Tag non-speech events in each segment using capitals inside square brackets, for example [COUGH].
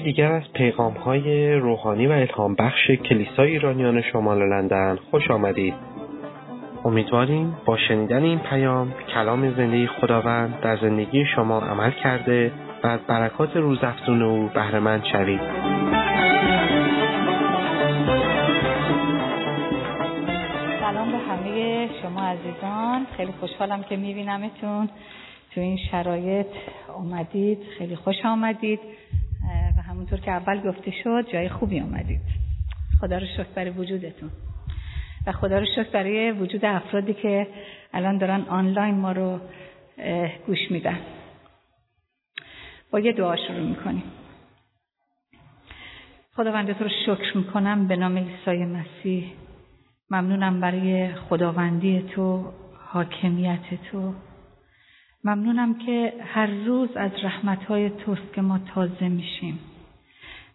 یکی دیگر از پیغام های روحانی و الهام بخش کلیسای ایرانیان شمال لندن خوش آمدید. امیدواریم با شنیدن این پیام کلام زندگی خداوند در زندگی شما عمل کرده و از برکات روزافزون او بهرهمند شوید. سلام به همه شما عزیزان خیلی خوشحالم که میبینمتون تو این شرایط اومدید خیلی خوش آمدید همونطور که اول گفته شد جای خوبی آمدید خدا رو شکر برای وجودتون. و خدا رو شکر برای وجود افرادی که الان دارن آنلاین ما رو گوش میدن. با یه دعا شروع می‌کنیم. خداوند تو رو شکر می‌کنم به نام عیسی مسیح. ممنونم برای خداوندی تو حاکمیت تو. ممنونم که هر روز از رحمتهای توست که ما تازه میشیم.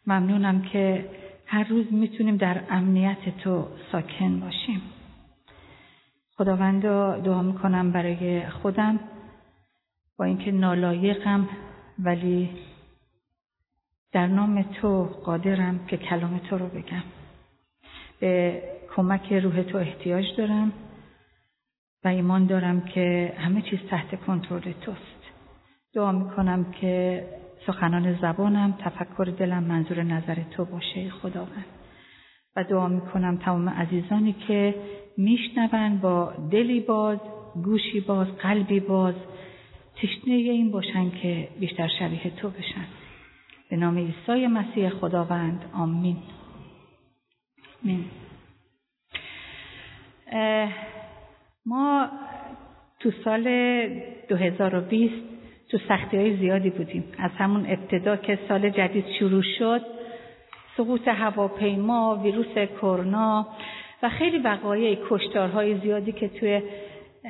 ممنونم که هر روز می‌تونیم در امنیت تو ساکن باشیم. خداوند دعا می‌کنم برای خودم. با اینکه نالایقم ولی در نام تو قادرم که کلام تو رو بگم. به کمک روح تو احتیاج دارم و ایمان دارم که همه چیز تحت کنترل توست. دعا می‌کنم که سخنان زبانم تفکر دلم منظور نظر تو باشه خداوند. و دعا می‌کنم تمام عزیزانی که میشنون با دلی باز گوشی باز قلبی باز تشنه این باشن که بیشتر شبیه تو بشن. به نام عیسی مسیح خداوند. آمین. آمین. ما تو سال 2020 تو سختی های زیادی بودیم. از همون ابتدا که سال جدید شروع شد سقوط هواپیما ویروس کرونا و خیلی وقایع کشتارهای زیادی که توی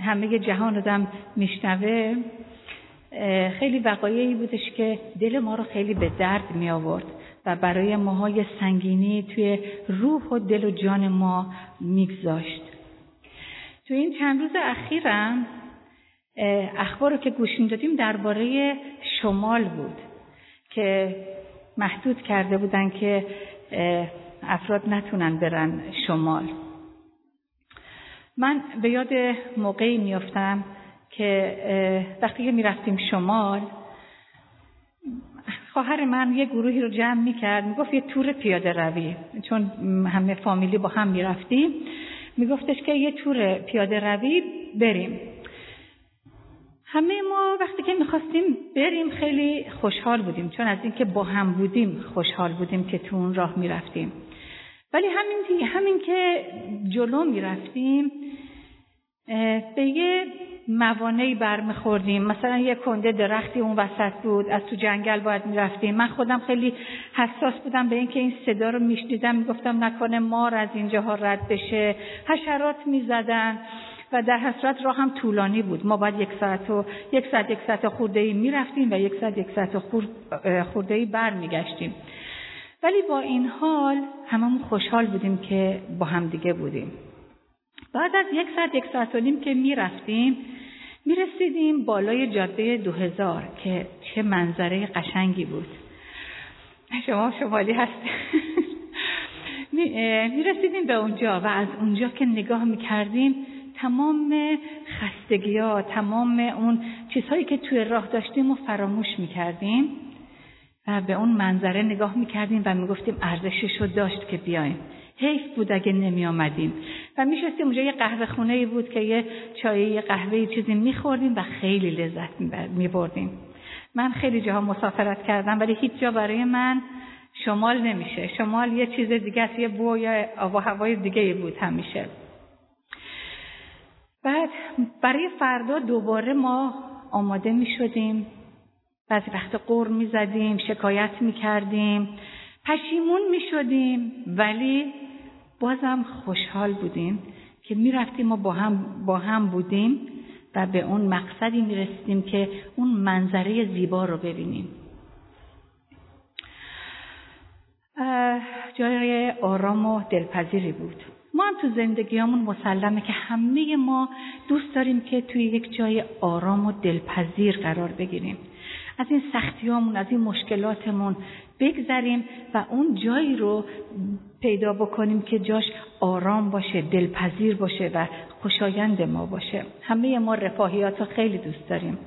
همه جهان آدم میشنوه خیلی وقایعی بودش که دل ما رو خیلی به درد می آورد و برای ماهای سنگینی توی روح و دل و جان ما میگذاشت. تو این چند روز اخیرم اخبار رو که گوش می‌دادیم درباره شمال بود که محدود کرده بودن که افراد نتونن برن شمال. من به یاد موقعی میافتم که وقتی که می‌رفتیم شمال خواهر من یه گروهی رو جمع می‌کرد می‌گفت یه تور پیاده روی چون همه فامیلی با هم می‌رفتیم. میگفتش که یه تور پیاده روی بریم. همه ما وقتی که می‌خواستیم بریم خیلی خوشحال بودیم چون از اینکه با هم بودیم خوشحال بودیم که تو اون راه می‌رفتیم. ولی همین همین که جلو می‌رفتیم به یه موانعی برمیخوردیم. مثلا یه کنده درختی اون وسط بود از تو جنگل باید می‌رفتیم. من خودم خیلی حساس بودم به اینکه این صدا رو میشنیدم می‌گفتم نکنه مار از اینجاها رد بشه. حشرات می‌زدن. و در حسرت راه هم طولانی بود. ما باید یک ساعت و یک ساعت یک ساعت خورده ای می‌رفتیم و یک ساعت یک ساعت خورده ای برمیگشتیم. ولی با این حال هممون خوشحال بودیم که با هم دیگه بودیم. بعد از یک ساعت یک ساعت و نیم که می‌رفتیم می‌رسیدیم بالای جاده دو هزار که چه منظره قشنگی بود. شما شمالی هستید [LAUGHS] می‌رسیدیم به اونجا و از اونجا که نگاه می‌کردیم تمام خستگی ها تمام اون چیزهایی که توی راه داشتیم و فراموش می‌کردیم و به اون منظره نگاه می‌کردیم و می‌گفتیم ارزشش رو داشت که بیایم. حیف بود اگه نمی آمدیم و میشستیم اونجا یه قهوه خونه بود که یه چای یه قهوه چیزی میخوردیم و خیلی لذت میبردیم. من خیلی جاها مسافرت کردم ولی هیچ جا برای من شمال نمیشه. شمال یه چیز دیگه است یه بو یا آب هوای دیگه بود همیشه. بعد برای فردا دوباره ما آماده می شدیم بعضی وقت قر می زدیم شکایت می کردیم پشیمون می شدیم ولی بازم خوشحال بودیم که می رفتیم و با هم, با هم بودیم و به اون مقصدی می رسیدیم که اون منظره زیبا رو ببینیم. جای آرام و دلپذیری بود. ما هم تو زندگیامون مسلمه که همه ما دوست داریم که توی یک جای آرام و دلپذیر قرار بگیریم. از این سختیامون از این مشکلاتمون بگذریم و اون جایی رو پیدا بکنیم که جاش آرام باشه دلپذیر باشه و خوشایند ما باشه. همه ما رفاهیات رو خیلی دوست داریم.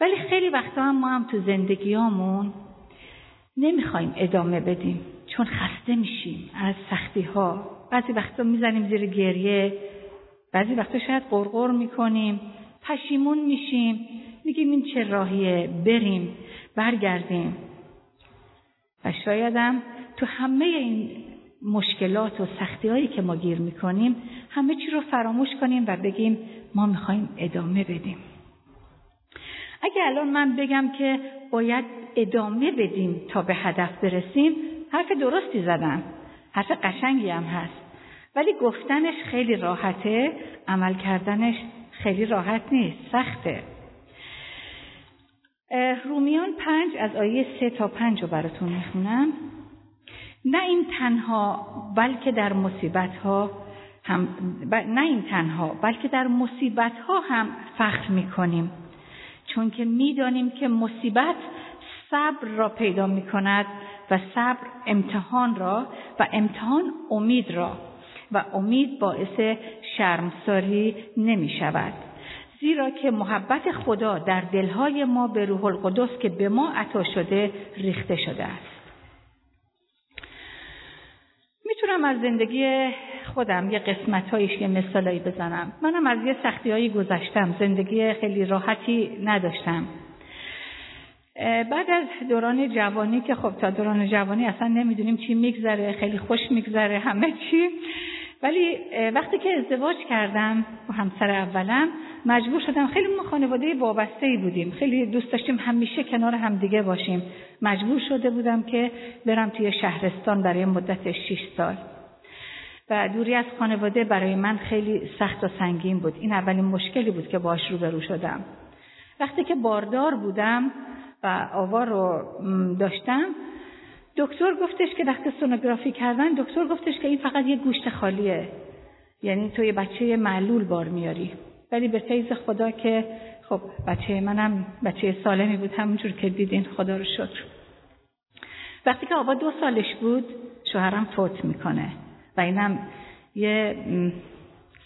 ولی خیلی وقتا هم ما هم تو زندگیامون نمی‌خوایم ادامه بدیم چون خسته میشیم از سختی ها بعضی وقتا می‌زنیم زیر گریه بعضی وقتا شاید قرقر می‌کنیم پشیمون میشیم میگیم این چه راهیه بریم برگردیم. و شایدم تو همه این مشکلات و سختی هایی که ما گیر می‌کنیم همه چی رو فراموش کنیم و بگیم ما می‌خوایم ادامه بدیم. اگه الان من بگم که باید ادامه بدیم تا به هدف برسیم حرف درستی زدم. حرف قشنگی هم هست. ولی گفتنش خیلی راحته عمل کردنش خیلی راحت نیست سخته. رومیان پنج از آیه سه تا پنج رو براتون می‌خونم. نه این تنها بلکه در مصیبت ها هم نه این تنها بلکه در مصیبت ها هم فخر می‌کنیم. چون که می‌دانیم که مصیبت صبر را پیدا می کند و صبر امتحان را و امتحان امید را و امید باعث شرمساری نمی شود. زیرا که محبت خدا در دلهای ما به روح القدس که به ما عطا شده ریخته شده است. می‌تونم از زندگی خودم یه قسمت هایش یه مثالایی بزنم. منم از یه سختی هایی گذشتم. زندگی خیلی راحتی نداشتم. بعد از دوران جوانی که خب تا دوران جوانی اصلا نمی‌دونیم چی میگذره خیلی خوش میگذره همه چی. ولی وقتی که ازدواج کردم با همسر اولم مجبور شدم خیلی ما خانواده وابسته ای بودیم. خیلی دوست داشتیم همیشه کنار همدیگه باشیم. مجبور شده بودم که برم توی شهرستان برای مدت 6 سال. و دوری از خانواده برای من خیلی سخت و سنگین بود. این اولین مشکلی بود که باش روبرو شدم. وقتی که باردار بودم و آوا رو داشتم. دکتر گفتش که وقتی سونوگرافی کردن دکتر گفتش که این فقط یه گوشت خالیه. یعنی تو یه بچه معلول بار میاری. ولی به فیض خدا که خب بچه منم بچه سالمی بود همونجور که دیدین خدا رو شکر. وقتی که آبا دو سالش بود شوهرم فوت می‌کنه. و اینم یه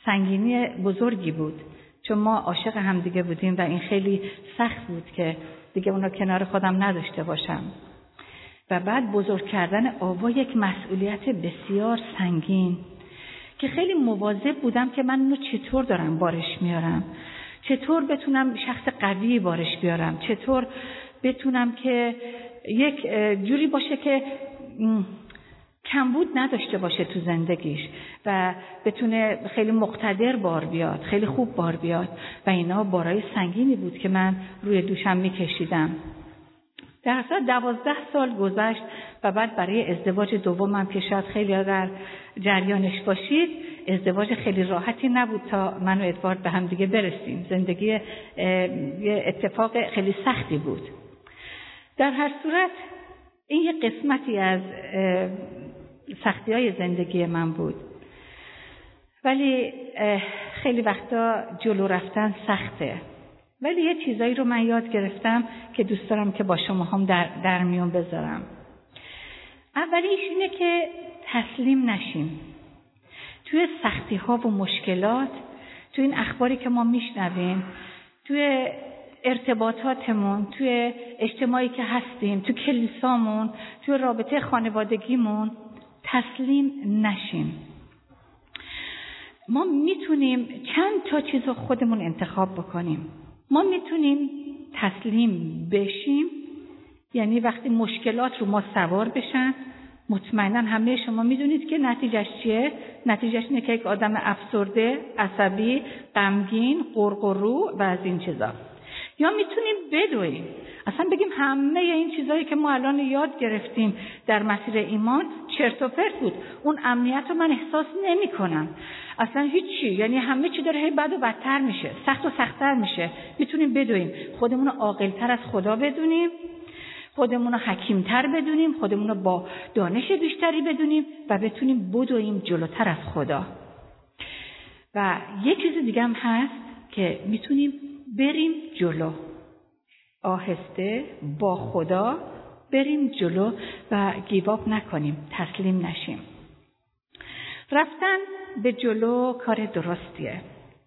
سنگینی بزرگی بود. چون ما عاشق همدیگه بودیم و این خیلی سخت بود که دیگه اونا کنار خودم نداشته باشم. و بعد بزرگ کردن آوا یک مسئولیت بسیار سنگین که خیلی مواظب بودم که من اونو چطور دارم بارش میارم. چطور بتونم شخص قوی بارش بیارم. چطور بتونم که یک جوری باشه که کمبود نداشته باشه تو زندگیش و بتونه خیلی مقتدر بار بیاد خیلی خوب بار بیاد و اینا بارای سنگینی بود که من روی دوشم میکشیدم. در اصلا دوازده سال گذشت و بعد برای ازدواج دومم که شاید خیلی در جریانش باشید ازدواج خیلی راحتی نبود تا من و ادوارد به هم دیگه برسیم. زندگی یه اتفاق خیلی سختی بود. در هر صورت این یه قسمتی از سختی های زندگی من بود. ولی خیلی وقتا جلو رفتن سخته. ولی یه چیزایی رو من یاد گرفتم که دوست دارم که با شما هم در, در میون بذارم. اولیش اینه که تسلیم نشیم. توی سختی ها و مشکلات توی این اخباری که ما میشنویم توی ارتباطاتمون توی اجتماعی که هستیم تو کلیسامون توی رابطه خانوادگیمون تسلیم نشیم. ما می‌تونیم چند تا چیز رو خودمون انتخاب بکنیم. ما می‌تونیم تسلیم بشیم یعنی وقتی مشکلات رو ما سوار بشن مطمئنا همه شما می‌دونید که نتیجهش چیه؟ نتیجهش اینه که یک آدم افسرده عصبی غمگین قرقرو و از این چیزا. یا می‌تونیم بدویم اصلا بگیم همه این چیزهایی که ما الان یاد گرفتیم در مسیر ایمان چرت و پرت بود. اون امنیت رو من احساس نمی کنم اصلا هیچی. یعنی همه چی داره هی بد و بدتر میشه. سخت و سختتر میشه. می‌تونیم بدویم خودمون رو عاقلتر از خدا بدونیم. خودمون رو حکیمتر بدونیم. خودمون رو با دانش بیشتری بدونیم و بتونیم بدویم جلوتر از خدا. و یه چیز دیگه هم هست که می‌تونیم بریم جلو. آهسته با خدا بریم جلو و گیواب نکنیم تسلیم نشیم. رفتن به جلو کار درستیه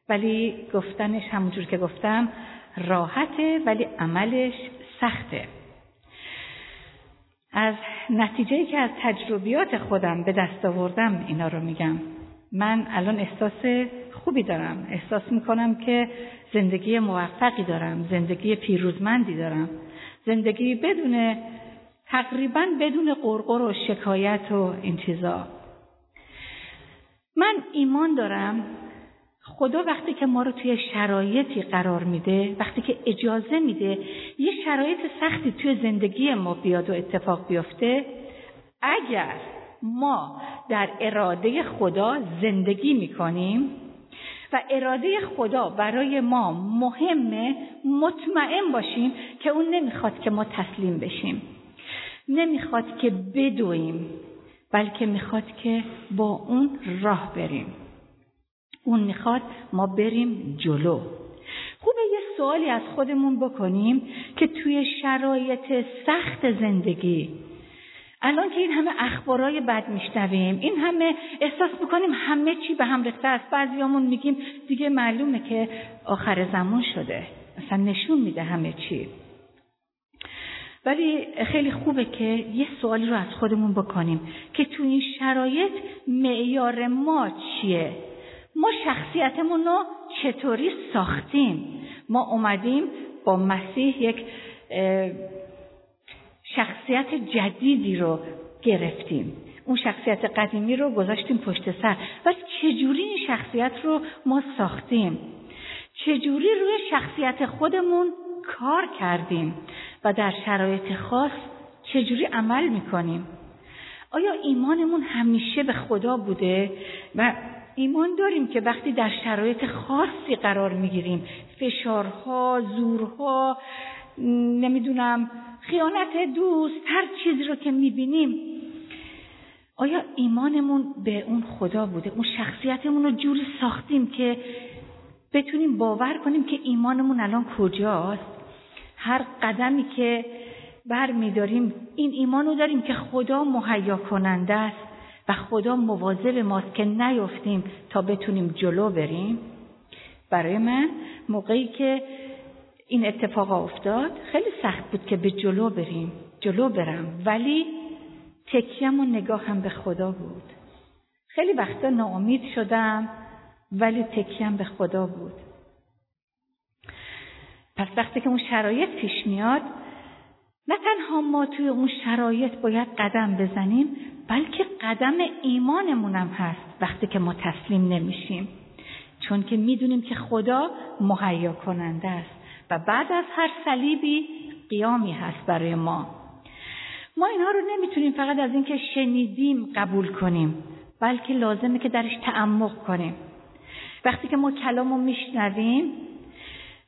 ولی گفتنش همونجور که گفتم راحته ولی عملش سخته. از نتیجه که از تجربیات خودم به دست آوردم اینا رو میگم. من الان احساس خوبی دارم. احساس می‌کنم که زندگی موفقی دارم زندگی پیروزمندی دارم. زندگی بدون تقریبا بدون قرقر و شکایت و این چیزا. من ایمان دارم خدا وقتی که ما رو توی شرایطی قرار میده وقتی که اجازه میده یه شرایط سختی توی زندگی ما بیاد و اتفاق بیفته اگر ما در اراده خدا زندگی می‌کنیم و اراده خدا برای ما مهمه مطمئن باشیم که اون نمی‌خواد که ما تسلیم بشیم. نمی‌خواد که بدویم بلکه می‌خواد که با اون راه بریم. اون می‌خواد ما بریم جلو. خوبه یه سوالی از خودمون بکنیم که توی شرایط سخت زندگی الان که این همه اخبارای بد میشنویم این همه احساس می‌کنیم همه چی به هم ریخته است. بعضیامون میگیم دیگه معلومه که آخر زمان شده. اصلا نشون میده همه چی. ولی خیلی خوبه که یه سوالی رو از خودمون بکنیم که تو این شرایط معیار ما چیه؟ ما شخصیتمون رو چطوری ساختیم؟ ما اومدیم با مسیح یک شخصیت جدیدی رو گرفتیم. اون شخصیت قدیمی رو گذاشتیم پشت سر. و چجوری این شخصیت رو ما ساختیم؟ چجوری روی شخصیت خودمون کار کردیم؟ و در شرایط خاص چجوری عمل می‌کنیم؟ آیا ایمانمون همیشه به خدا بوده؟ و ایمان داریم که وقتی در شرایط خاصی قرار می‌گیریم فشارها زورها نمی‌دونم خیانت دوست هر چیزی رو که می‌بینیم. آیا ایمانمون به اون خدا بوده؟ اون شخصیتمون رو جوری ساختیم که بتونیم باور کنیم که ایمانمون الان کجاست؟ هر قدمی که بر میداریم این ایمان داریم که خدا مهیا کننده است و خدا مواظب ماست که نیفتیم تا بتونیم جلو بریم. برای من موقعی که این اتفاق افتاد. خیلی سخت بود که به جلو بریم جلو برم. ولی تکیم و نگاهم به خدا بود. خیلی وقتا ناامید شدم ولی تکیم به خدا بود. پس وقتی که اون شرایط پیش میاد نه تنها ما توی اون شرایط باید قدم بزنیم بلکه قدم ایمانمونم هست وقتی که ما تسلیم نمیشیم. چون که می‌دونیم که خدا مهیا کننده است. و بعد از هر صلیبی قیامی هست برای ما. ما اینها رو نمی‌تونیم فقط از اینکه شنیدیم قبول کنیم بلکه لازمه که درش تعمق کنیم. وقتی که ما کلام رو میشنویم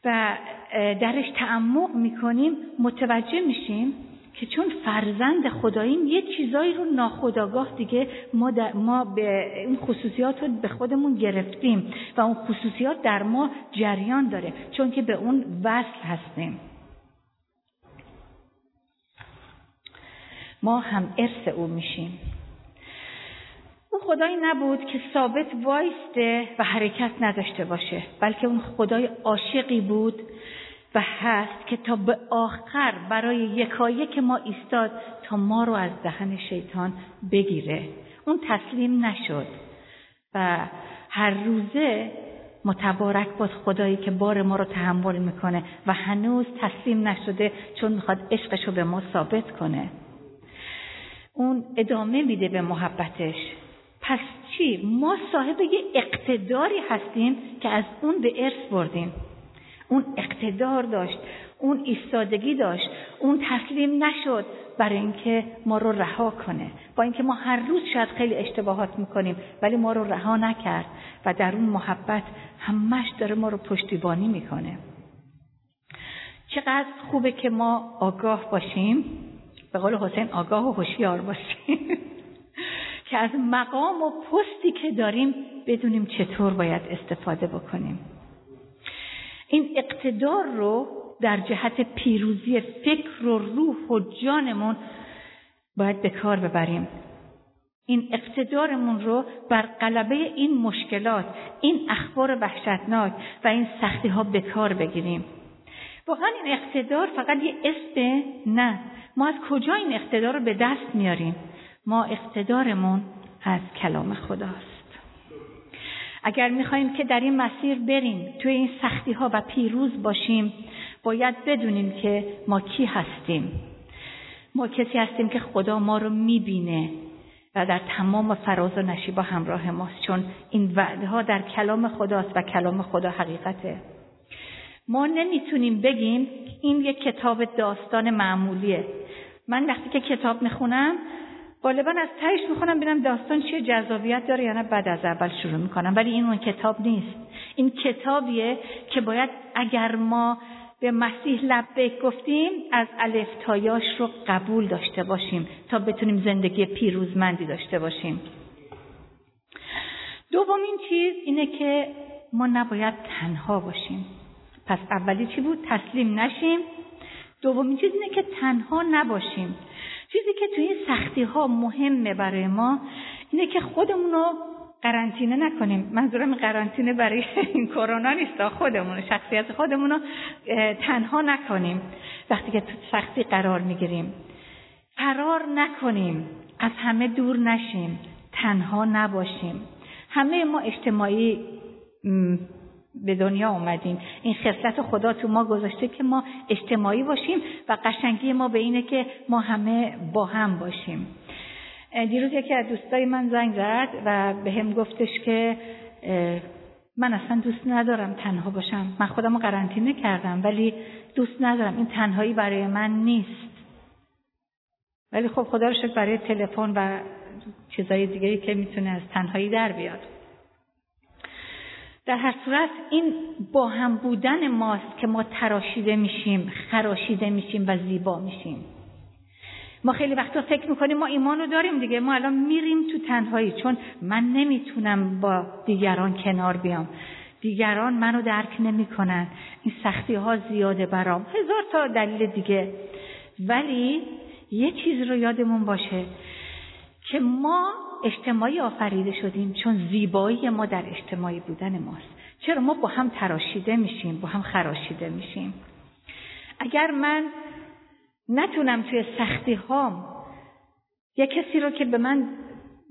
و درش تعمق می‌کنیم متوجه میشیم که چون فرزند خداییم یه چیزایی رو ناخداگاه دیگه ما, ما به این خصوصیات رو به خودمون گرفتیم و اون خصوصیات در ما جریان داره چون که به اون وصل هستیم. ما هم ارث او میشیم. اون خدایی نبود که ثابت وایسته و حرکت نداشته باشه بلکه اون خدای عاشقی بود و هست که تا به آخر برای یکایی که ما ایستاد تا ما رو از دهن شیطان بگیره. اون تسلیم نشد. و هر روزه متبارک باد خدایی که بار ما رو تحمل می‌کنه و هنوز تسلیم نشده چون می‌خواد عشقش رو به ما ثابت کنه. اون ادامه میده به محبتش. پس چی؟ ما صاحب یه اقتداری هستیم که از اون به ارث بردیم. اون اقتدار داشت اون ایستادگی داشت اون تسلیم نشد برای اینکه ما رو رها کنه. با اینکه ما هر روز شاید خیلی اشتباهات می‌کنیم ولی ما رو رها نکرد و در اون محبت همش داره ما رو پشتیبانی می‌کنه. چقدر خوبه که ما آگاه باشیم. به قول حسین آگاه و هوشیار باشیم. [LAUGHS] که از مقام و پستی که داریم بدونیم چطور باید استفاده بکنیم. این اقتدار رو در جهت پیروزی فکر و روح و جانمون باید به کار ببریم. این اقتدارمون رو بر قلبه این مشکلات این اخبار وحشتناک و این سختی ها به کار بگیریم. واقعا این اقتدار فقط یه اسم نه. ما از کجا این اقتدار رو به دست میاریم؟ ما اقتدارمون از کلام خداست. اگر می‌خواهیم که در این مسیر بریم توی این سختی ها و پیروز باشیم باید بدونیم که ما کی هستیم. ما کسی هستیم که خدا ما رو می‌بینه و در تمام فراز و نشیبا همراه ماست چون این وعده ها در کلام خداست و کلام خدا حقیقته. ما نمی‌تونیم بگیم این یک کتاب داستان معمولیه. من وقتی که کتاب می‌خونم غالبا از تهش می‌خونم ببینم داستان چیه جذابیت داره یا نه. بعد از اول شروع می‌کنم. ولی این اون کتاب نیست. این کتابیه که باید اگر ما به مسیح لبک گفتیم از الف تایاش رو قبول داشته باشیم تا بتونیم زندگی پیروزمندی داشته باشیم. دومین چیز اینه که ما نباید تنها باشیم. پس اولی چی بود؟ تسلیم نشیم. دومین چیز اینه که تنها نباشیم. چیزی که توی این سختی ها مهمه برای ما اینه که خودمون رو قرنطینه نکنیم. منظورم قرنطینه برای این کرونا نیست. خودمون شخصیت خودمون رو تنها نکنیم. وقتی که تو سختی قرار می‌گیریم. فرار نکنیم. از همه دور نشیم. تنها نباشیم. همه ما اجتماعی به دنیا اومدیم. این خصلت خدا تو ما گذاشته که ما اجتماعی باشیم و قشنگی ما به اینه که ما همه با هم باشیم. دیروز یکی از دوستای من زنگ زد و به هم گفتش که من اصلا دوست ندارم تنها باشم. من خودم رو قرنطینه کردم ولی دوست ندارم. این تنهایی برای من نیست. ولی خب خدا رو شد برای تلفن و چیزای دیگه که می‌تونه از تنهایی در بیاد. در هر صورت این با هم بودن ماست که ما تراشیده میشیم خراشیده میشیم و زیبا میشیم. ما خیلی وقتا فکر می‌کنیم ما ایمان رو داریم دیگه. ما الان میریم تو تنهایی چون من نمی‌تونم با دیگران کنار بیام. دیگران منو درک نمی‌کنن. این سختی ها زیاده برام. هزار تا دلیل دیگه. ولی یه چیز رو یادمون باشه که ما اجتماعی آفریده شدیم چون زیبایی ما در اجتماعی بودن ماست. چرا ما با هم تراشیده میشیم با هم خراشیده میشیم؟ اگر من نتونم توی سختی هام یه کسی رو که به من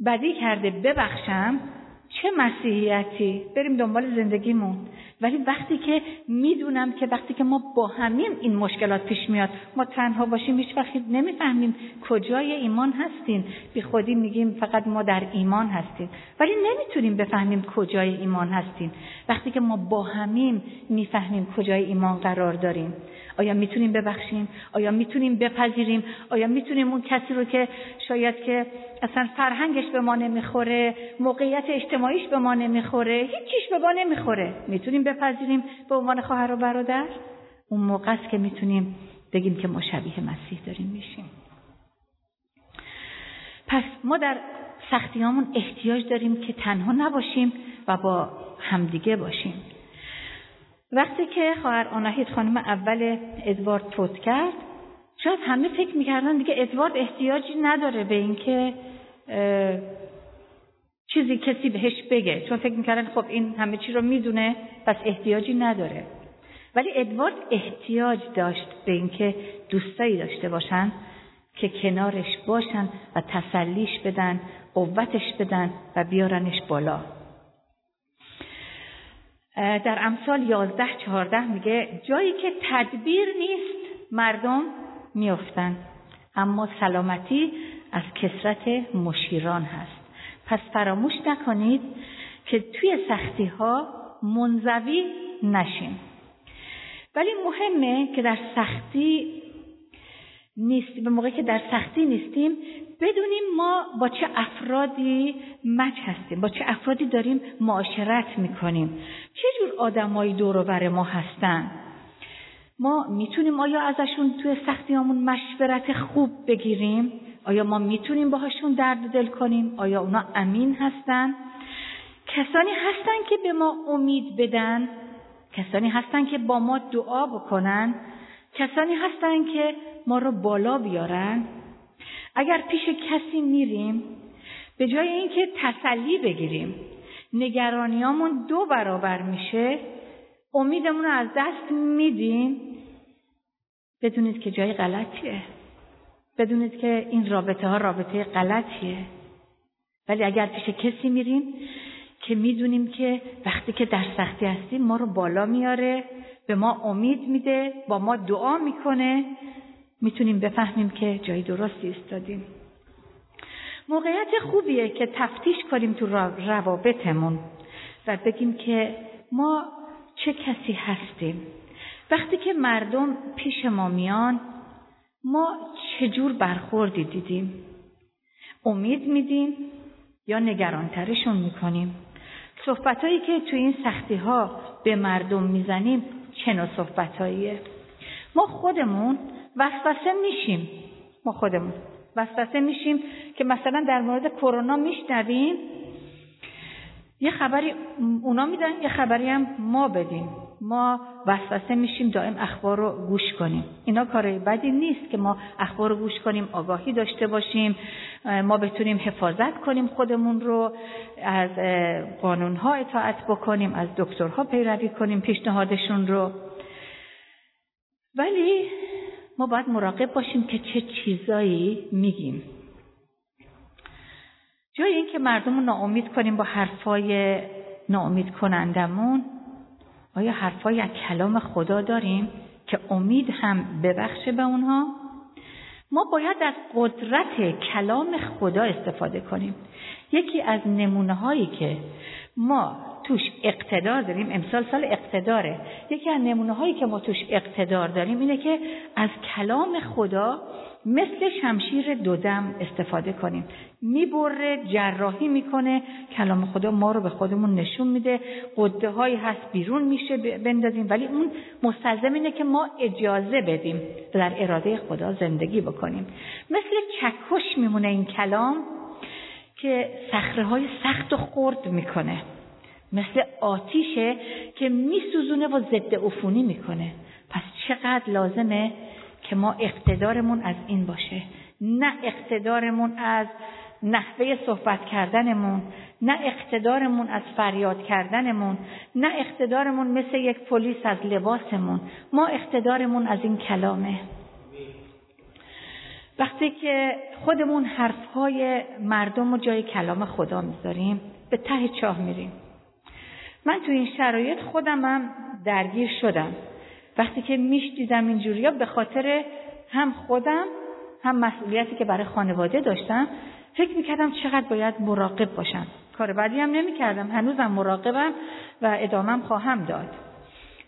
بدی کرده ببخشم چه مسیحیتی؟ بریم دنبال زندگیمون. ولی وقتی که می‌دونم که وقتی که ما با همین این مشکلات پیش میاد ما تنها باشیم هیچ وقتی نمی‌فهمیم کجای ایمان هستیم. بی خودی میگیم فقط ما در ایمان هستیم. ولی نمی‌تونیم بفهمیم کجای ایمان هستیم. وقتی که ما با همین می‌فهمیم کجای ایمان قرار داریم آیا می‌تونیم ببخشیم؟ آیا می‌تونیم بپذیریم؟ آیا می‌تونیم اون کسی رو که شاید که اصلا فرهنگش به ما نمی‌خوره موقعیت اجتماعیش به ما نمی‌خوره هیچیش به ما نمی‌خوره. می‌تونیم بپذیریم به عنوان خواهر و برادر؟ اون موقع است که می‌تونیم بگیم که ما شبیه مسیح داریم میشیم. پس ما در سختیامون احتیاج داریم که تنها نباشیم و با همدیگه باشیم. وقتی که خواهر آناهید خانم اول ادوارد فوت کرد شاید همه فکر می‌کردن دیگه ادوارد احتیاجی نداره به اینکه چیزی کسی بهش بگه. چون فکر می‌کردن خب این همه چی رو می‌دونه پس احتیاجی نداره. ولی ادوارد احتیاج داشت به اینکه دوستایی داشته باشن که کنارش باشن و تسلیش بدن قوتش بدن و بیارنش بالا. در امثال یازده چهارده میگه جایی که تدبیر نیست مردم میافتند اما سلامتی از کسرت مشیران هست. پس فراموش نکنید که توی سختی ها منزوی نشیم. ولی مهمه که در سختی نیست به موقعی که در سختی نیستیم بدونیم ما با چه افرادی مچ هستیم با چه افرادی داریم معاشرت می‌کنیم. چه جور آدمایی دور بر ما هستن؟ ما می‌تونیم آیا ازشون توی سختیامون مشورت خوب بگیریم؟ آیا ما می‌تونیم باهاشون درد دل کنیم؟ آیا اونا امین هستن؟ کسانی هستن که به ما امید بدن کسانی هستن که با ما دعا بکنن کسانی هستن که ما رو بالا بیارن. اگر پیش کسی میریم به جای اینکه تسلی بگیریم نگرانیامون دو برابر میشه. امیدمون رو از دست میدیم بدونید که جای غلطیه. بدونید که این رابطه ها رابطه غلطیه. ولی اگر پیش کسی میریم که می‌دونیم که وقتی که در سختی هستیم ما رو بالا میاره به ما امید میده با ما دعا می‌کنه می‌تونیم بفهمیم که جای درستی استادیم موقعیت خوبیه که تفتیش کنیم تو روابطمون و بگیم که ما چه کسی هستیم؟ وقتی که مردم پیش ما میان ما چجور برخوردی دیدیم؟ امید میدیم یا نگرانترشون می‌کنیم؟ صحبتهایی که تو این سختی ها به مردم می‌زنیم چه نوع صحبتهاییه؟ ما خودمون وسوسه میشیم. ما خودمون وسوسه میشیم که مثلا در مورد کرونا میشنویم یه خبری اونا میدن یه خبری هم ما بدیم. ما وسوسه میشیم دائم اخبار رو گوش کنیم. اینا کارای بدی نیست که ما اخبار رو گوش کنیم آگاهی داشته باشیم ما بتونیم حفاظت کنیم خودمون رو از قانونها اطاعت بکنیم از دکترها پیروی کنیم پیشنهادشون رو. ولی ما باید مراقب باشیم که چه چیزایی میگیم. جای اینکه مردم رو ناامید کنیم با حرفای ناامید کنندمون آیا حرفای از کلام خدا داریم که امید هم ببخشه به اونها؟ ما باید از قدرت کلام خدا استفاده کنیم. یکی از نمونه هایی که ما توش اقتدار داریم امسال سال اقتداره. یکی از نمونه هایی که ما توش اقتدار داریم اینه که از کلام خدا مثل شمشیر دودم استفاده کنیم. می‌بره جراحی می‌کنه کلام خدا ما رو به خودمون نشون میده. قده هایی هست بیرون میشه بندازیم. ولی اون مستلزم اینه که ما اجازه بدیم در اراده خدا زندگی بکنیم. مثل چکش میمونه این کلام که سخره های سخت و خرد می‌کنه. مثل آتیشه که میسوزونه و ضد عفونی می‌کنه. پس چقدر لازمه که ما اقتدارمون از این باشه. نه اقتدارمون از نحوه صحبت کردنمون نه اقتدارمون از فریاد کردنمون نه اقتدارمون مثل یک پلیس از لباسمون. ما اقتدارمون از این کلامه. وقتی که خودمون حرفهای مردم و جای کلام خدا می‌ذاریم به ته چاه میریم. من تو این شرایط خودمم درگیر شدم. وقتی که میش دیدم اینجوریا به خاطر هم خودم هم مسئولیتی که برای خانواده داشتم فکر می‌کردم چقدر باید مراقب باشم. کار بعدی هم نمی‌کردم. هنوزم مراقبم و ادامم خواهم داد.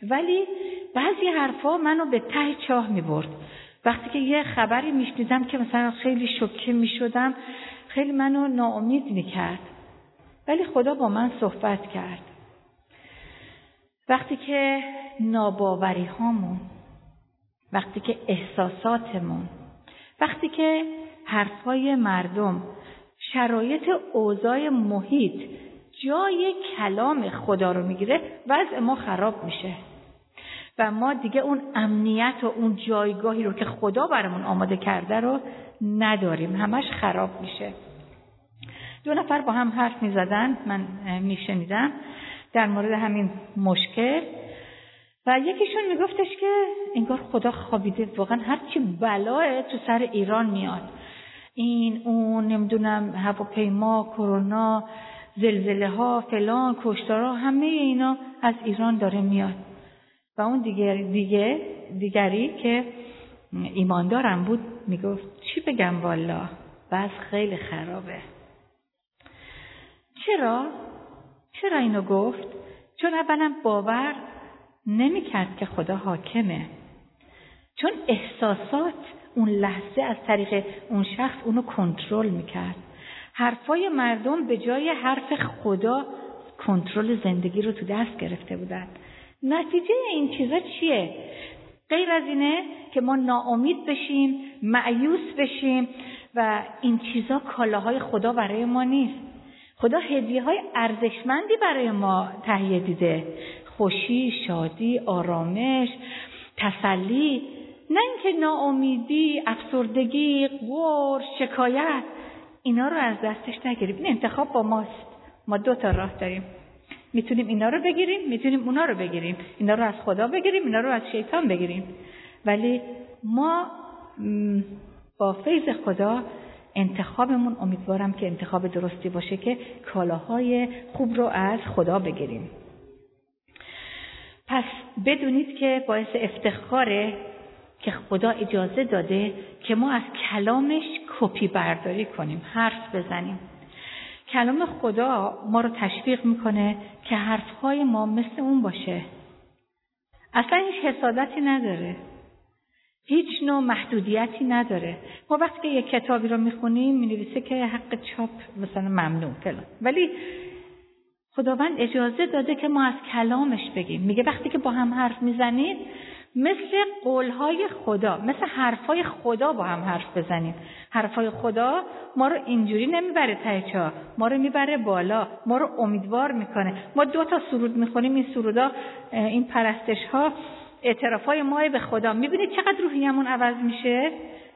ولی بعضی حرفا منو به ته چاه می‌برد. وقتی که یه خبری میشنیدم که مثلا خیلی شکه می‌شدم خیلی منو ناامید می‌کرد. ولی خدا با من صحبت کرد. وقتی که ناباوری هامون وقتی که احساساتمون وقتی که حرفهای مردم شرایط اوضاع محیط جای کلام خدا رو می‌گیره وضع ما خراب میشه. و ما دیگه اون امنیت و اون جایگاهی رو که خدا برامون آماده کرده رو نداریم. همش خراب میشه. دو نفر با هم حرف می‌زدن من میشنیدم. در مورد همین مشکل. و یکیشون میگفتش که انگار خدا خوابیده. واقعا هرچی بلاه تو سر ایران میاد. این اون نمی‌دونم هواپیما کرونا زلزله ها فلان کشتارا همه اینا از ایران داره میاد. و اون دیگر دیگه دیگری که ایماندارم بود می‌گفت چی بگم والا بس خیلی خرابه. چرا؟ چرا اینو گفت؟ چون اولا باور نمی‌کرد که خدا حاکمه. چون احساسات اون لحظه از طریق اون شخص اونو کنترل می‌کرد. حرفای مردم به جای حرف خدا کنترل زندگی رو تو دست گرفته بودن نتیجه این چیزا چیه؟ غیر از اینه که ما ناامید بشیم معیوس بشیم و این چیزا کالاهای خدا برای ما نیست. خدا هدیه های ارزشمندی برای ما تهیه دیده. خوشی، شادی، آرامش، تسلی نه اینکه ناامیدی افسردگی غور شکایت اینا رو از دستش نگیریم. این انتخاب با ماست. ما دو تا راه داریم. می‌تونیم اینا رو بگیریم می‌تونیم اونا رو بگیریم. اینا رو از خدا بگیریم اینا رو از شیطان بگیریم. ولی ما با فیض خدا انتخابمون امیدوارم که انتخاب درستی باشه که کالاهای خوب رو از خدا بگیریم. پس بدونید که باعث افتخاره که خدا اجازه داده که ما از کلامش کپی برداری کنیم حرف بزنیم. کلام خدا ما رو تشویق می‌کنه که حرفهای ما مثل اون باشه. اصلا هیچ حسادتی نداره. هیچ نوع محدودیتی نداره. ما وقتی که یک کتابی رو می‌خونیم می‌نویسه که حق چاپ مثلا ممنوع فلان. ولی خداوند اجازه داده که ما از کلامش بگیم. میگه وقتی که با هم حرف می‌زنید مثل قولهای خدا مثل حرفهای خدا با هم حرف بزنیم. حرفهای خدا ما رو اینجوری نمی‌بره ته ما رو می‌بره بالا. ما رو امیدوار می‌کنه. ما دو تا سرود می‌خونیم این سرودا این پرستش ها اعتراف های ما به خدا. می‌بینید چقدر روحیمون عوض میشه؟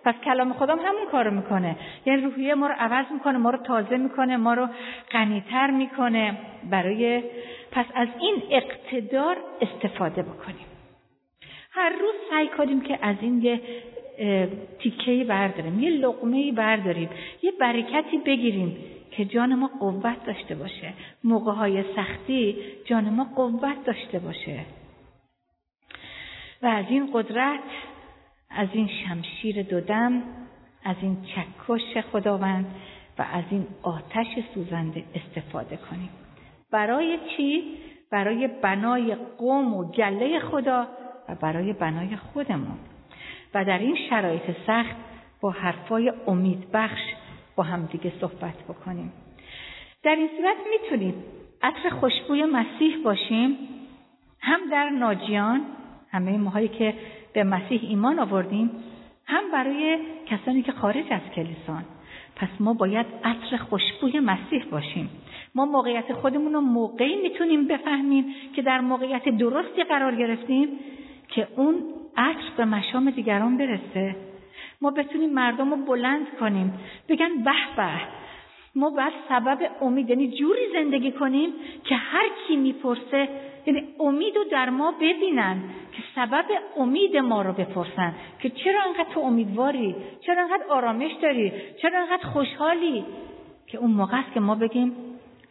پس کلام خدا همون کارو می‌کنه. یعنی روحیه ما رو عوض می‌کنه ما رو تازه می‌کنه ما رو غنیتر می‌کنه. برای پس از این اقتدار استفاده بکنیم. هر روز سعی کنیم که از این یه تیکه برداریم یه لقمه برداریم یه برکتی بگیریم که جان ما قوت داشته باشه. موقع های سختی جان ما قوت داشته باشه. و از این قدرت از این شمشیر دودم از این چکش خداوند و از این آتش سوزنده استفاده کنیم. برای چی؟ برای بنای قوم و گله خدا برای بنای خودمون. و در این شرایط سخت با حرفای امیدبخش با همدیگه صحبت بکنیم. در این صورت می‌تونیم عطر خوشبوی مسیح باشیم. هم در ناجیان همه ماهایی که به مسیح ایمان آوردیم هم برای کسانی که خارج از کلیسان. پس ما باید عطر خوشبوی مسیح باشیم. ما موقعیت خودمون رو موقعی می‌تونیم بفهمیم که در موقعیت درستی قرار گرفتیم. که اون عطر به مشام دیگران برسه. ما بتونیم مردم رو بلند کنیم. بگن به به ما باید سبب امید یعنی جوری زندگی کنیم که هر کی می‌پرسه یعنی امید رو در ما ببینن که سبب امید ما رو بپرسن. که چرا انقدر تو امیدواری؟ چرا انقدر آرامش داری؟ چرا انقدر خوشحالی؟ که اون موقع است که ما بگیم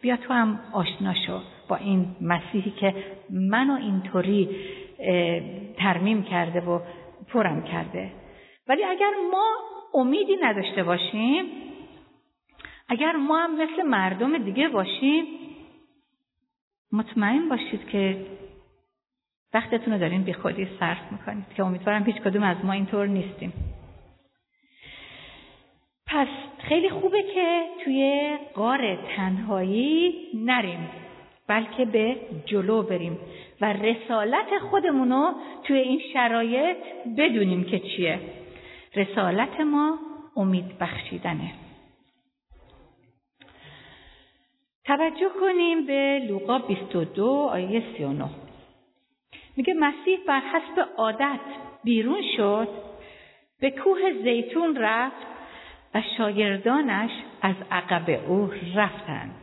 بیا تو هم آشنا شو با این مسیحی که منو اینطوری ترمیم کرده و پرم کرده. ولی اگر ما امیدی نداشته باشیم اگر ما هم مثل مردم دیگه باشیم مطمئن باشید که وقتتون رو دارین بی خودی صرف می‌کنید که امیدوارم هیچ کدوم از ما اینطور نیستیم. پس خیلی خوبه که توی قار تنهایی نریم بلکه به جلو بریم. و رسالت خودمون رو توی این شرایط بدونیم که چیه. رسالت ما امید بخشیدنه. توجه کنیم به لوقا 22 آیه 39 میگه مسیح بر حسب عادت بیرون شد به کوه زیتون رفت و شاگردانش از عقب او رفتند.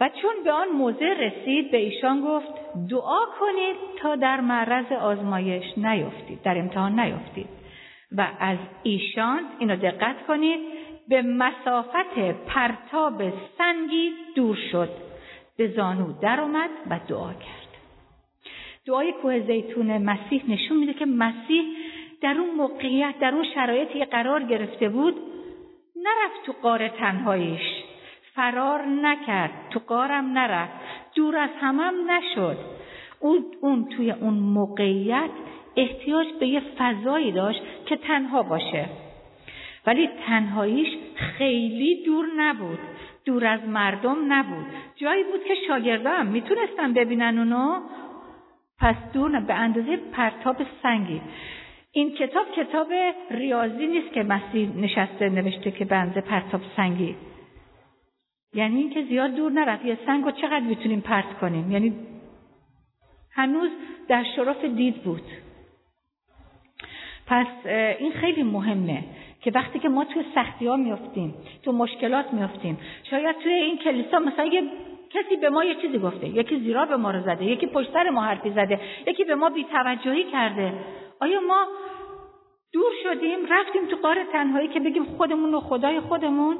و چون به آن موضع رسید به ایشان گفت دعا کنید تا در معرض آزمایش نیفتید در امتحان نیفتید. و از ایشان اینو دقت کنید به مسافت پرتاب سنگی دور شد به زانو در اومد و دعا کرد. دعای کوه زیتون مسیح نشون میده که مسیح در اون موقعیت در اون شرایطی قرار گرفته بود نرفت تو قار تنهاییش. فرار نکرد. تو قارم نرفت. دور از همم نشد. اون, اون توی اون موقعیت احتیاج به یه فضایی داشت که تنها باشه. ولی تنهاییش خیلی دور نبود. دور از مردم نبود. جایی بود که شاگردان می‌تونستن ببینن اونو. پس دور به اندازه پرتاب سنگی. این کتاب کتاب ریاضی نیست که مسیح نشسته نوشته که بنده پرتاب سنگی. یعنی اینکه زیاد دور نرفت. یه سنگ رو چقدر می‌تونیم پرت کنیم؟ یعنی هنوز در شرف دید بود. پس این خیلی مهمه که وقتی که ما توی سختی ها میفتیم تو مشکلات میفتیم شاید توی این کلیسا مثلا یه کسی به ما یه چیزی گفته. یکی زیرا به ما رو زده یکی پشت سر ما حرفی زده یکی به ما بیتوجهی کرده. آیا ما دور شدیم رفتیم تو قار تنهایی که بگیم خودمون و خدای خودمون؟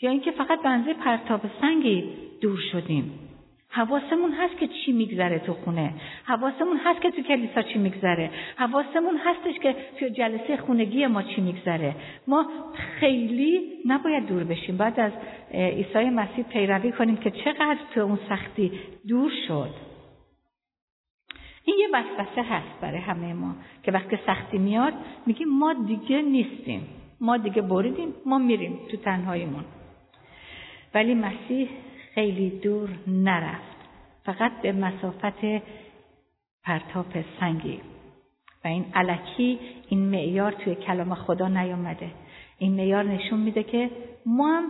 یا اینکه فقط بنزه پرتاب سنگی دور شدیم. حواسمون هست که چی میگذره تو خونه. حواسمون هست که تو کلیسا چی میگذره. حواسمون هستش که تو جلسه خونگی ما چی میگذره. ما خیلی نباید دور بشیم. بعد از عیسی مسیح پیروی کنیم که چقدر تو اون سختی دور شد. این یه وسوسه هست برای همه ما که وقتی سختی میاد میگیم ما دیگه نیستیم. ما دیگه بریدیم ما میریم تو تنهاییمون. ولی مسیح خیلی دور نرفت. فقط به مسافت پرتاپ سنگی. و این علکی این معیار توی کلام خدا نیامده. این معیار نشون میده که ما هم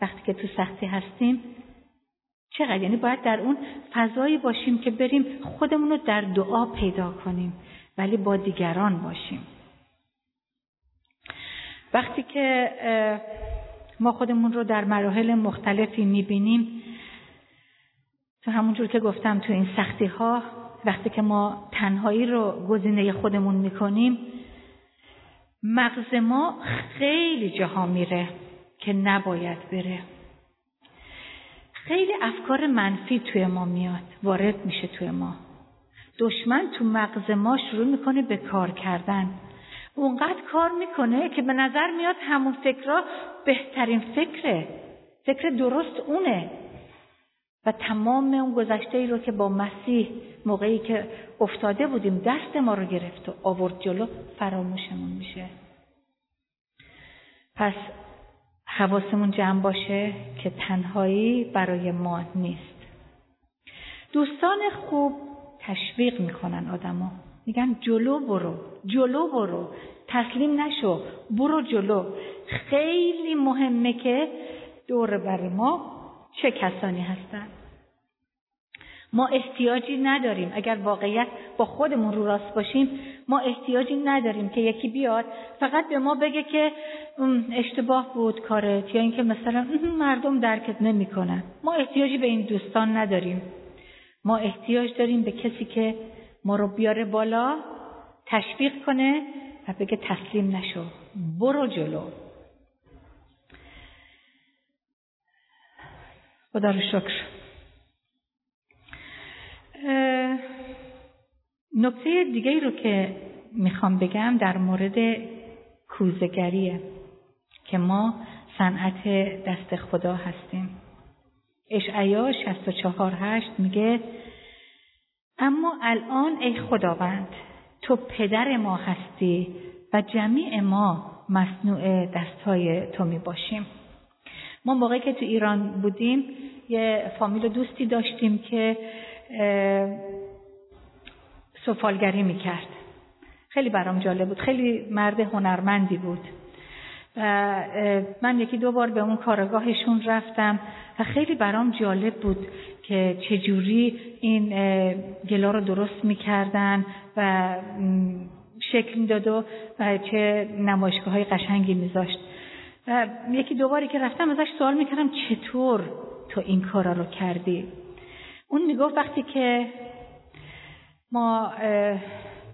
وقتی که تو سختی هستیم چقدر؟ یعنی باید در اون فضایی باشیم که بریم خودمون رو در دعا پیدا کنیم ولی با دیگران باشیم. وقتی که ما خودمون رو در مراحل مختلفی می‌بینیم. تو همونجور که گفتم تو این سختی ها وقتی که ما تنهایی رو گزینه خودمون می‌کنیم مغز ما خیلی جاها میره که نباید بره. خیلی افکار منفی توی ما میاد وارد میشه توی ما. دشمن تو مغز ما شروع می‌کنه به کار کردن. اونقدر کار می‌کنه که به نظر میاد همون فکرها بهترین فکره. فکر درست اونه. و تمام اون گذشته ای رو که با مسیح موقعی که افتاده بودیم دست ما رو گرفت و آورد جلو فراموشمون میشه. پس حواسمون جمع باشه که تنهایی برای ما نیست. دوستان خوب تشویق می‌کنن آدما میگن جلو برو جلو برو. تسلیم نشو برو جلو. خیلی مهمه که دور بر ما چه کسانی هستن. ما احتیاجی نداریم. اگر واقعیت با خودمون رو راست باشیم ما احتیاجی نداریم که یکی بیاد فقط به ما بگه که اشتباه بود کارت یا اینکه مثلا مردم درکت نمی‌کنن. ما احتیاجی به این دوستان نداریم. ما احتیاج داریم به کسی که ما رو بیاره بالا تشویق کنه و بگه تسلیم نشو. برو جلو. خدا رو شکر. نکته دیگه رو که می‌خوام بگم در مورد کوزگریه که ما صنعت دست خدا هستیم. اشعیا 64 8 میگه اما الان ای خداوند تو پدر ما هستی و جمیع ما مصنوع دستهای تو می باشیم. ما موقعی که تو ایران بودیم یه فامیل دوستی داشتیم که سفالگری می‌کرد خیلی برام جالب بود. خیلی مرد هنرمندی بود. و من یکی دو بار به اون کارگاهشون رفتم و خیلی برام جالب بود که چجوری این گلا رو درست می‌کردن و شکل می‌داد و چه نمایشگاه های قشنگی میذاشت. و یکی دوباری که رفتم ازش سوال می‌کردم چطور تو این کارا رو کردی؟ اون می‌گفت وقتی که ما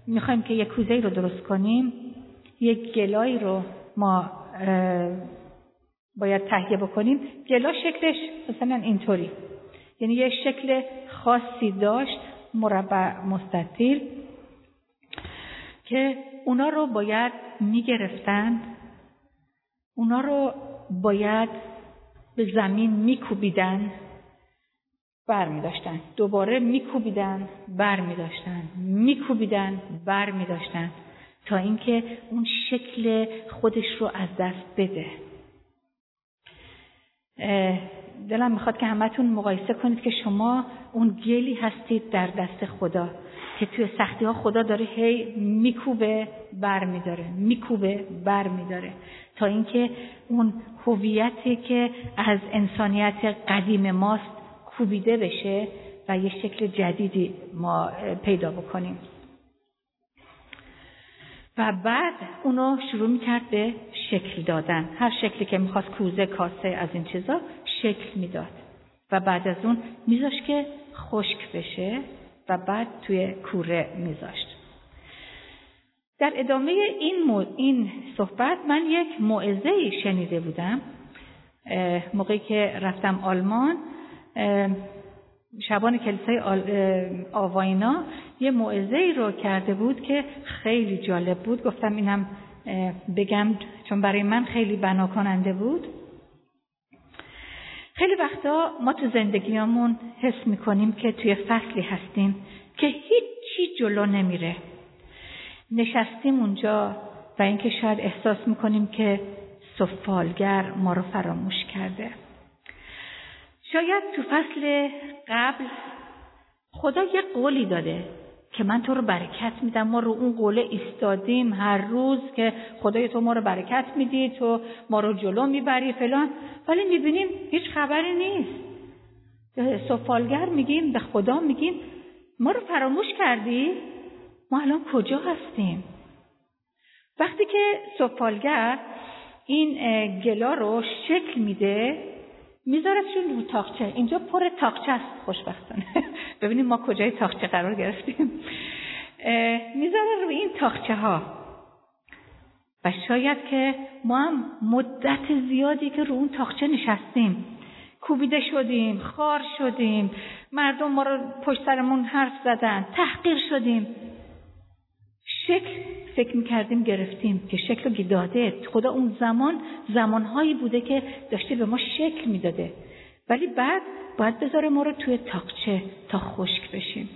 می‌خوایم که یک کوزه رو درست کنیم یک گلایی رو ما باید تهیه بکنیم. گلا شکلش مثلا اینطوری. یعنی یه شکل خاصی داشت مربع مستطیل که اونا رو باید می‌گرفتن اونا رو باید به زمین میکوبیدن بر می داشتن. دوباره میکوبیدن بر می داشتن. میکوبیدن بر می داشتن. تا اینکه اون شکل خودش رو از دست بده دلم می‌خواد که همتون مقایسه کنید که شما اون گلی هستید در دست خدا که توی سختی ها خدا داره هی میکوبه بر میداره میکوبه بر میداره تا اینکه اون هویتی که از انسانیت قدیم ماست کوبیده بشه و یه شکل جدیدی ما پیدا بکنیم. و بعد اونو شروع می‌کرد به شکل دادن. هر شکلی که می‌خواست کوزه کاسه از این چیزا شکل می‌داد و بعد از اون میذاشت که خشک بشه و بعد توی کوره میذاشت. در ادامه این, این صحبت من یک موعظه شنیده بودم موقعی که رفتم آلمان شبان کلیسای آواینا یه ای رو کرده بود که خیلی جالب بود. گفتم اینم بگم چون برای من خیلی بنا کننده بود. خیلی وقتا ما تو زندگیامون حس می‌کنیم که توی فصلی هستیم که هیچی جلو نمیره. نشستیم اونجا و اینکه شاید احساس می‌کنیم که سفالگر ما رو فراموش کرده. شاید تو فصل قبل خدا یه قولی داده که من تو رو برکت میدم. ما رو اون قوله ایستادیم هر روز که خدای تو ما رو برکت میدی تو ما رو جلو می‌بری فلان. ولی می‌بینیم هیچ خبری نیست. سفالگر میگیم به خدا میگیم ما رو فراموش کردی؟ ما الان کجا هستیم؟ وقتی که سفالگر این گلا رو شکل میده میذارتشون رو تاخچه اینجا پر تاخچه است. خوشبختانه. [LAUGHS] ببینیم ما کجای تاخچه قرار گرفتیم. می‌ذاره روی این تاخچه ها و شاید که ما هم مدت زیادی که رو اون تاخچه نشستیم. کوبیده شدیم خار شدیم. مردم ما رو پشت سرمون حرف زدن. تحقیر شدیم. شکل فکر می‌کردیم گرفتیم که شکل رو داده خدا اون زمان زمانهایی بوده که داشته به ما شکل می‌داده. ولی بعد باید بذاره ما رو توی تاقچه تا خشک بشیم.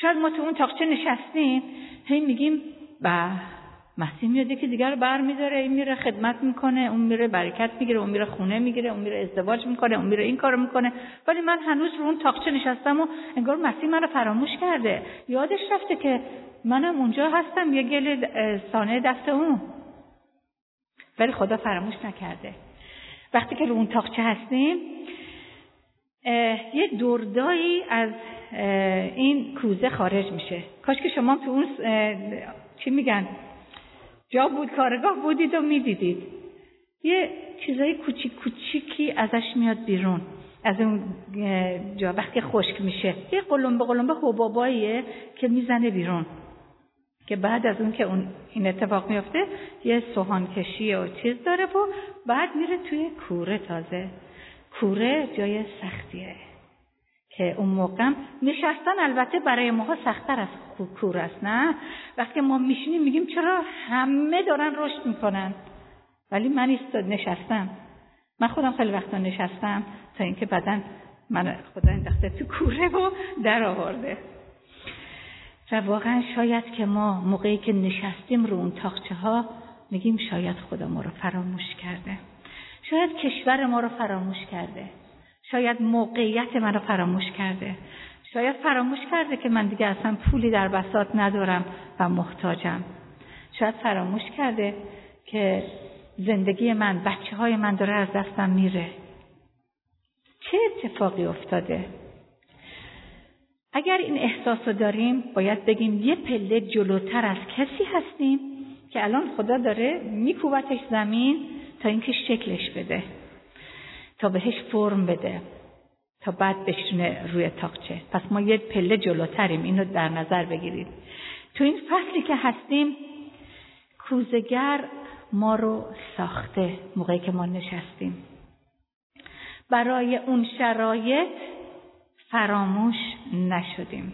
شاید ما تو اون تاقچه نشستیم هی میگیم به مسیح میاده که دیگر رو بر میداره این میره خدمت می‌کنه اون میره برکت می‌گیره اون میره خونه می‌گیره اون میره ازدواج می‌کنه اون میره این کارو می‌کنه. ولی من هنوز رو اون تاقچه نشستم و انگار مسیح من رو فراموش کرده. یادش رفته که منم اونجا هستم یه گل سانه دست اون. ولی خدا فراموش نکرده. وقتی که رو اون تاقچه هستیم یه دردایی از این کوزه خارج میشه. کاش که شما تو اون چی میگن؟ جا بود کارگاه بودید و می‌دیدید. یه چیزای کوچیک کوچیکی ازش میاد بیرون. از اون جا وقتی خشک میشه. یه قلمبه قلمبه حباباییه که می‌زنه بیرون. که بعد از اون که اون این اتفاق میفته یه سوهان کشی و چیز داره و بعد میره توی کوره تازه. کوره جای سختیه. که اون موقع. نشستن البته برای ماها سختتر از کور است نه؟ وقتی ما میشینیم میگیم چرا همه دارن رشد می‌کنن؟ ولی من ایستاد نشستم. من خودم خیلی وقتا نشستم تا اینکه بدن من خدا انداخته تو کوره و در آورده. و واقعا شاید که ما موقعی که نشستیم رو اون تاخچه ها میگیم شاید خدا ما رو فراموش کرده. شاید کشور ما رو فراموش کرده. شاید موقعیت من رو فراموش کرده. شاید فراموش کرده که من دیگه اصلا پولی در بساط ندارم و محتاجم. شاید فراموش کرده که زندگی من بچه های من داره از دستم میره. چه اتفاقی افتاده؟ اگر این احساس رو داریم باید بگیم یه پله جلوتر از کسی هستیم که الان خدا داره میکوبتش زمین تا اینکه شکلش بده. تا بهش فرم بده تا بعد بشونه روی تاقچه پس ما یه پله جلوتریم. اینو در نظر بگیرید. تو این فصلی که هستیم کوزگر ما رو ساخته موقعی که ما نشستیم. برای اون شرایط فراموش نشدیم.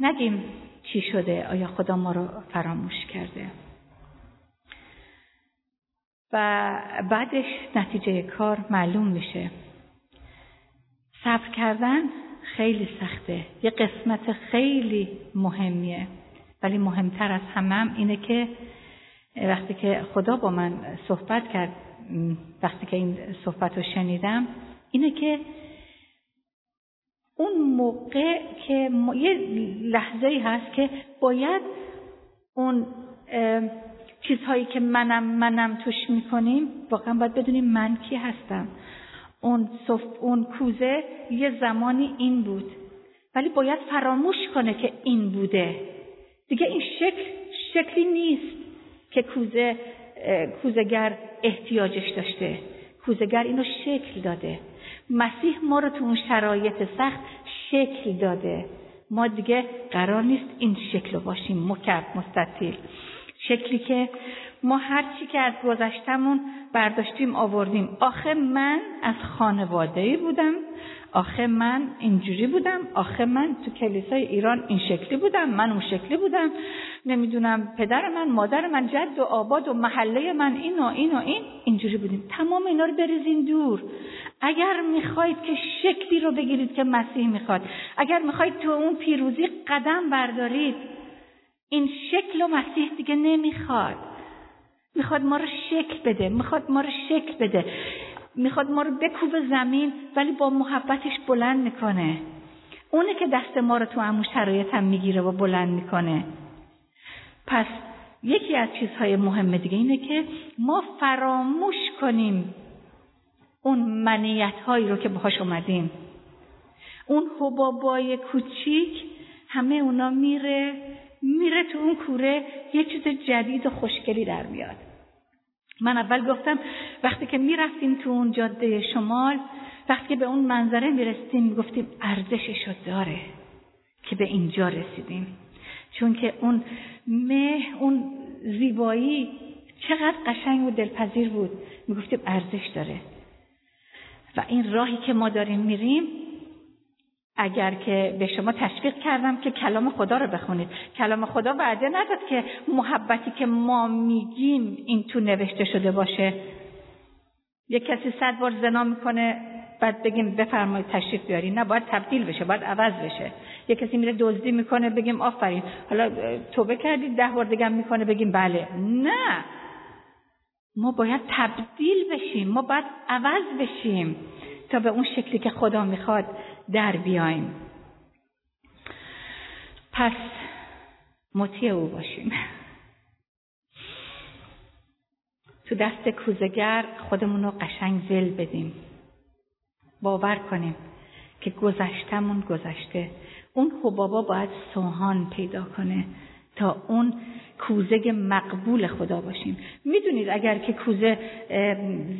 نگیم چی شده آیا خدا ما رو فراموش کرده؟ و بعدش نتیجه کار معلوم میشه. صبر کردن خیلی سخته. یه قسمت خیلی مهمیه. ولی مهمتر از همم اینه که وقتی که خدا با من صحبت کرد وقتی که این صحبت رو شنیدم اینه که اون موقع که یه لحظه ای هست که باید اون چیزهایی که منم منم توش می‌کنیم واقعا باید بدونیم من کی هستم. اون صف، اون کوزه یه زمانی این بود. ولی باید فراموش کنه که این بوده. دیگه این شکل شکلی نیست که کوزه کوزگر احتیاجش داشته. کوزگر اینو شکل داده. مسیح ما رو تو اون شرایط سخت شکل داده. ما دیگه قرار نیست این شکل رو باشیم. مکب مستطیل. شکلی که ما هرچی که از گذشتمون برداشتیم آوردیم. آخه من از خانواده بودم. آخه من اینجوری بودم. آخه من تو کلیسای ایران این شکلی بودم. من اون شکلی بودم. نمی‌دونم پدر من مادر من جد و آباد و محله من این و این و این. اینجوری بودیم. تمام اینا رو بریزین دور. اگر می‌خواید که شکلی رو بگیرید که مسیح می‌خواد. اگر می‌خواید تو اون پیروزی قدم بردارید. این شکل و مسیح دیگه نمی‌خواد. می‌خواد ما رو شکل بده می‌خواد ما رو شکل بده. می‌خواد ما رو بکوب زمین ولی با محبتش بلند می‌کنه. اونه که دست ما رو تو همون شرایط هم می‌گیره و بلند می‌کنه. پس یکی از چیزهای مهم دیگه اینه که ما فراموش کنیم اون منیت هایی رو که باهاش اومدیم. اون حبابای کوچیک همه اونا میره میره تو اون کوره یه چیز جدید و خوشگلی در میاد. من اول گفتم وقتی که می‌رفتیم تو اون جاده شمال وقتی که به اون منظره می‌رسیدیم گفتیم ارزشش داره که به اینجا رسیدیم. چون که اون مه اون زیبایی چقدر قشنگ و دلپذیر بود. می‌گفتیم ارزش داره. و این راهی که ما داریم میریم اگر که به شما تشویق کردم که کلام خدا رو بخونید. کلام خدا وعده نداد که محبتی که ما میگیم این تو نوشته شده باشه. یک کسی صد بار زنا می‌کنه بعد بگیم بفرمایید تشریف بیاری نه باید تبدیل بشه باید عوض بشه. یک کسی میره دزدی می‌کنه بگیم آفرین. حالا توبه کردید ده بار دیگه می‌کنه بگیم بله. نه. ما باید تبدیل بشیم ما باید عوض بشیم تا به اون شکلی که خدا می‌خواد. در بیایم. پس مطیع او باشیم. تو دست کوزگر خودمون رو قشنگ ول بدیم. باور کنیم که گذشتمون گذشته. اون حبابا باید سوهان پیدا کنه تا اون کوزه مقبول خدا باشیم. می‌دونید اگر که کوزه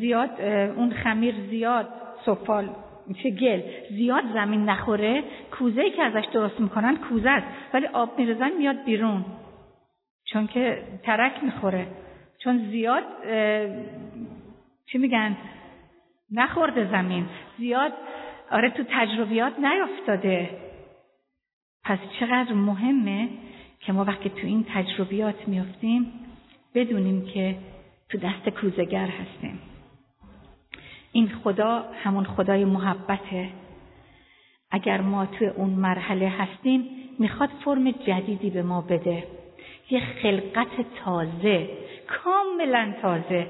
زیاد اون خمیر زیاد سفال میشه گل. زیاد زمین نخوره کوزه ای که ازش درست می‌کنن کوزه است. ولی آب میرزن میاد بیرون. چون که ترک می‌خوره. چون زیاد چی میگن؟ نخورده زمین. زیاد آره تو تجربیات نیافتاده. پس چقدر مهمه که ما وقتی تو این تجربیات میافتیم بدونیم که تو دست کوزگر هستیم. این خدا همون خدای محبته. اگر ما توی اون مرحله هستیم می‌خواد فرم جدیدی به ما بده. یه خلقت تازه کاملا تازه.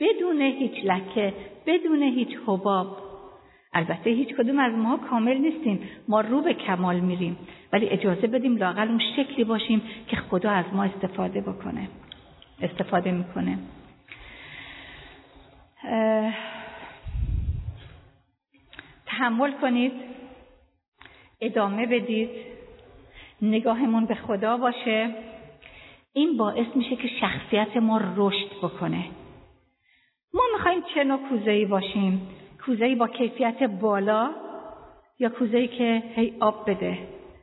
بدون هیچ لکه بدون هیچ حباب. البته هیچ کدوم از ما کامل نیستیم. ما رو به کمال میریم. ولی اجازه بدیم لاقل اون شکلی باشیم که خدا از ما استفاده بکنه. استفاده می‌کنه. تحمل کنید. ادامه بدید. نگاهمون به خدا باشه. این باعث میشه که شخصیت ما رشد بکنه. ما می‌خوایم چه نوع کوزه‌ای باشیم؟ کوزه‌ای با کیفیت بالا یا کوزه‌ای که هی آب بده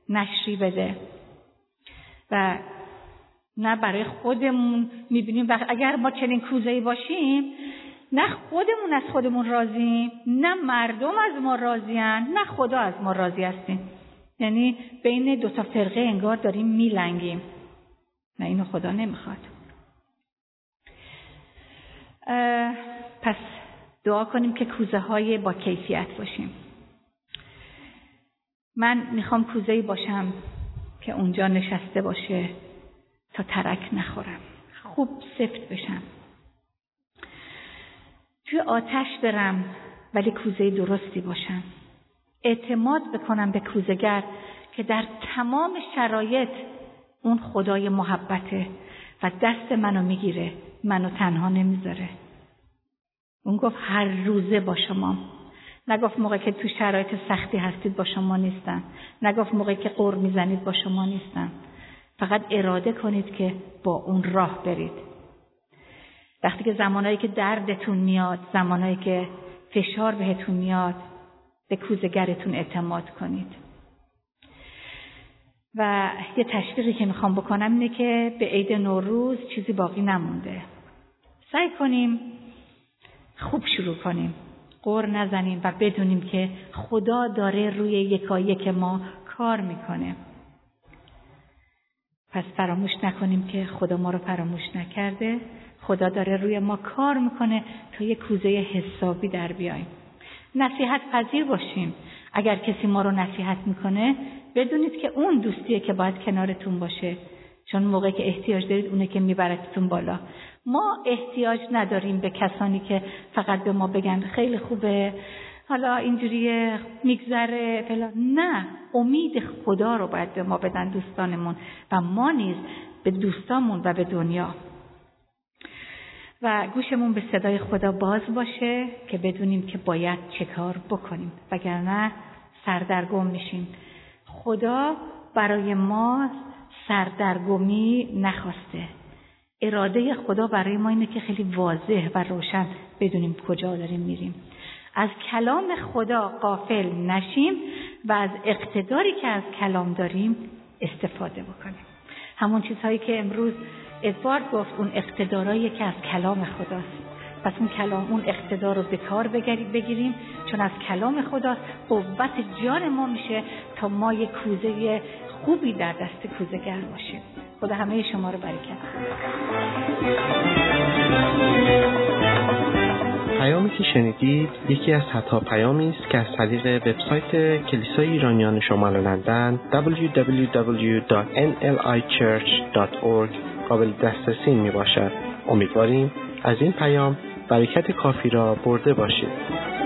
نشری بده؟ و نه برای خودمون می‌بینیم. و اگر ما چنین کوزه‌ای باشیم نه خودمون از خودمون راضیم نه مردم از ما راضین نه خدا از ما راضی هستیم. یعنی بین دو تا فرقه انگار داریم میلنگیم. نه اینو خدا نمی‌خواد. پس دعا کنیم که کوزه های با کیفیت باشیم. من می‌خوام کوزه باشم که اونجا نشسته باشه تا ترک نخورم. خوب سفت بشم. توی آتش برم ولی کوزه درستی باشم. اعتماد بکنم به کوزگر که در تمام شرایط اون خدای محبته و دست منو می‌گیره منو تنها نمی‌ذاره. اون گفت هر روزه با شما. نگفت موقع که تو شرایط سختی هستید با شما نیستن نگفت موقعی که قور می‌زنید با شما نیستن فقط اراده کنید که با اون راه برید. وقتی که زمانهایی که دردتون میاد زمانهایی که فشار بهتون میاد به کوزگرتون اعتماد کنید. و یه تشویقی که می‌خوام بکنم اینه که به عید نوروز چیزی باقی نمونده. سعی کنیم خوب شروع کنیم. قر نزنیم و بدونیم که خدا داره روی یکایک ما کار می‌کنه. پس فراموش نکنیم که خدا ما رو فراموش نکرده. خدا داره روی ما کار می‌کنه تا یه کوزه حسابی در بیایم. نصیحت پذیر باشیم. اگر کسی ما رو نصیحت می‌کنه بدونید که اون دوستیه که باید کنارتون باشه. چون موقعی که احتیاج دارید اونه که میبرتتون بالا. ما احتیاج نداریم به کسانی که فقط به ما بگن خیلی خوبه حالا اینجوری میگذره فلان. نه امید خدا رو باید به ما بدن دوستانمون. و ما نیز به دوستامون و به دنیا. و گوشمون به صدای خدا باز باشه که بدونیم که باید چه کار بکنیم. وگرنه سردرگم میشیم. خدا برای ما سردرگمی نخواسته. اراده خدا برای ما اینه که خیلی واضح و روشن بدونیم کجا داریم میریم. از کلام خدا قافل نشیم و از اقتداری که از کلام داریم استفاده بکنیم. همون چیزهایی که امروز ادوارد گفت اون اقتدارایی که از کلام خداست. پس اون کلام اون اقتدار رو به کار بگیریم چون از کلام خدا قوت جان ما میشه تا ما یک کوزه خوبی در دست کوزگر باشیم. خدا همه شما رو برکت پیامی که شنیدید یکی از حتا پیامی است که از طریق وبسایت کلیسای ایرانیان شمال لندن www.nlichurch.org قابل دسترسی می باشد. امیدواریم از این پیام برکت کافی را برده باشید.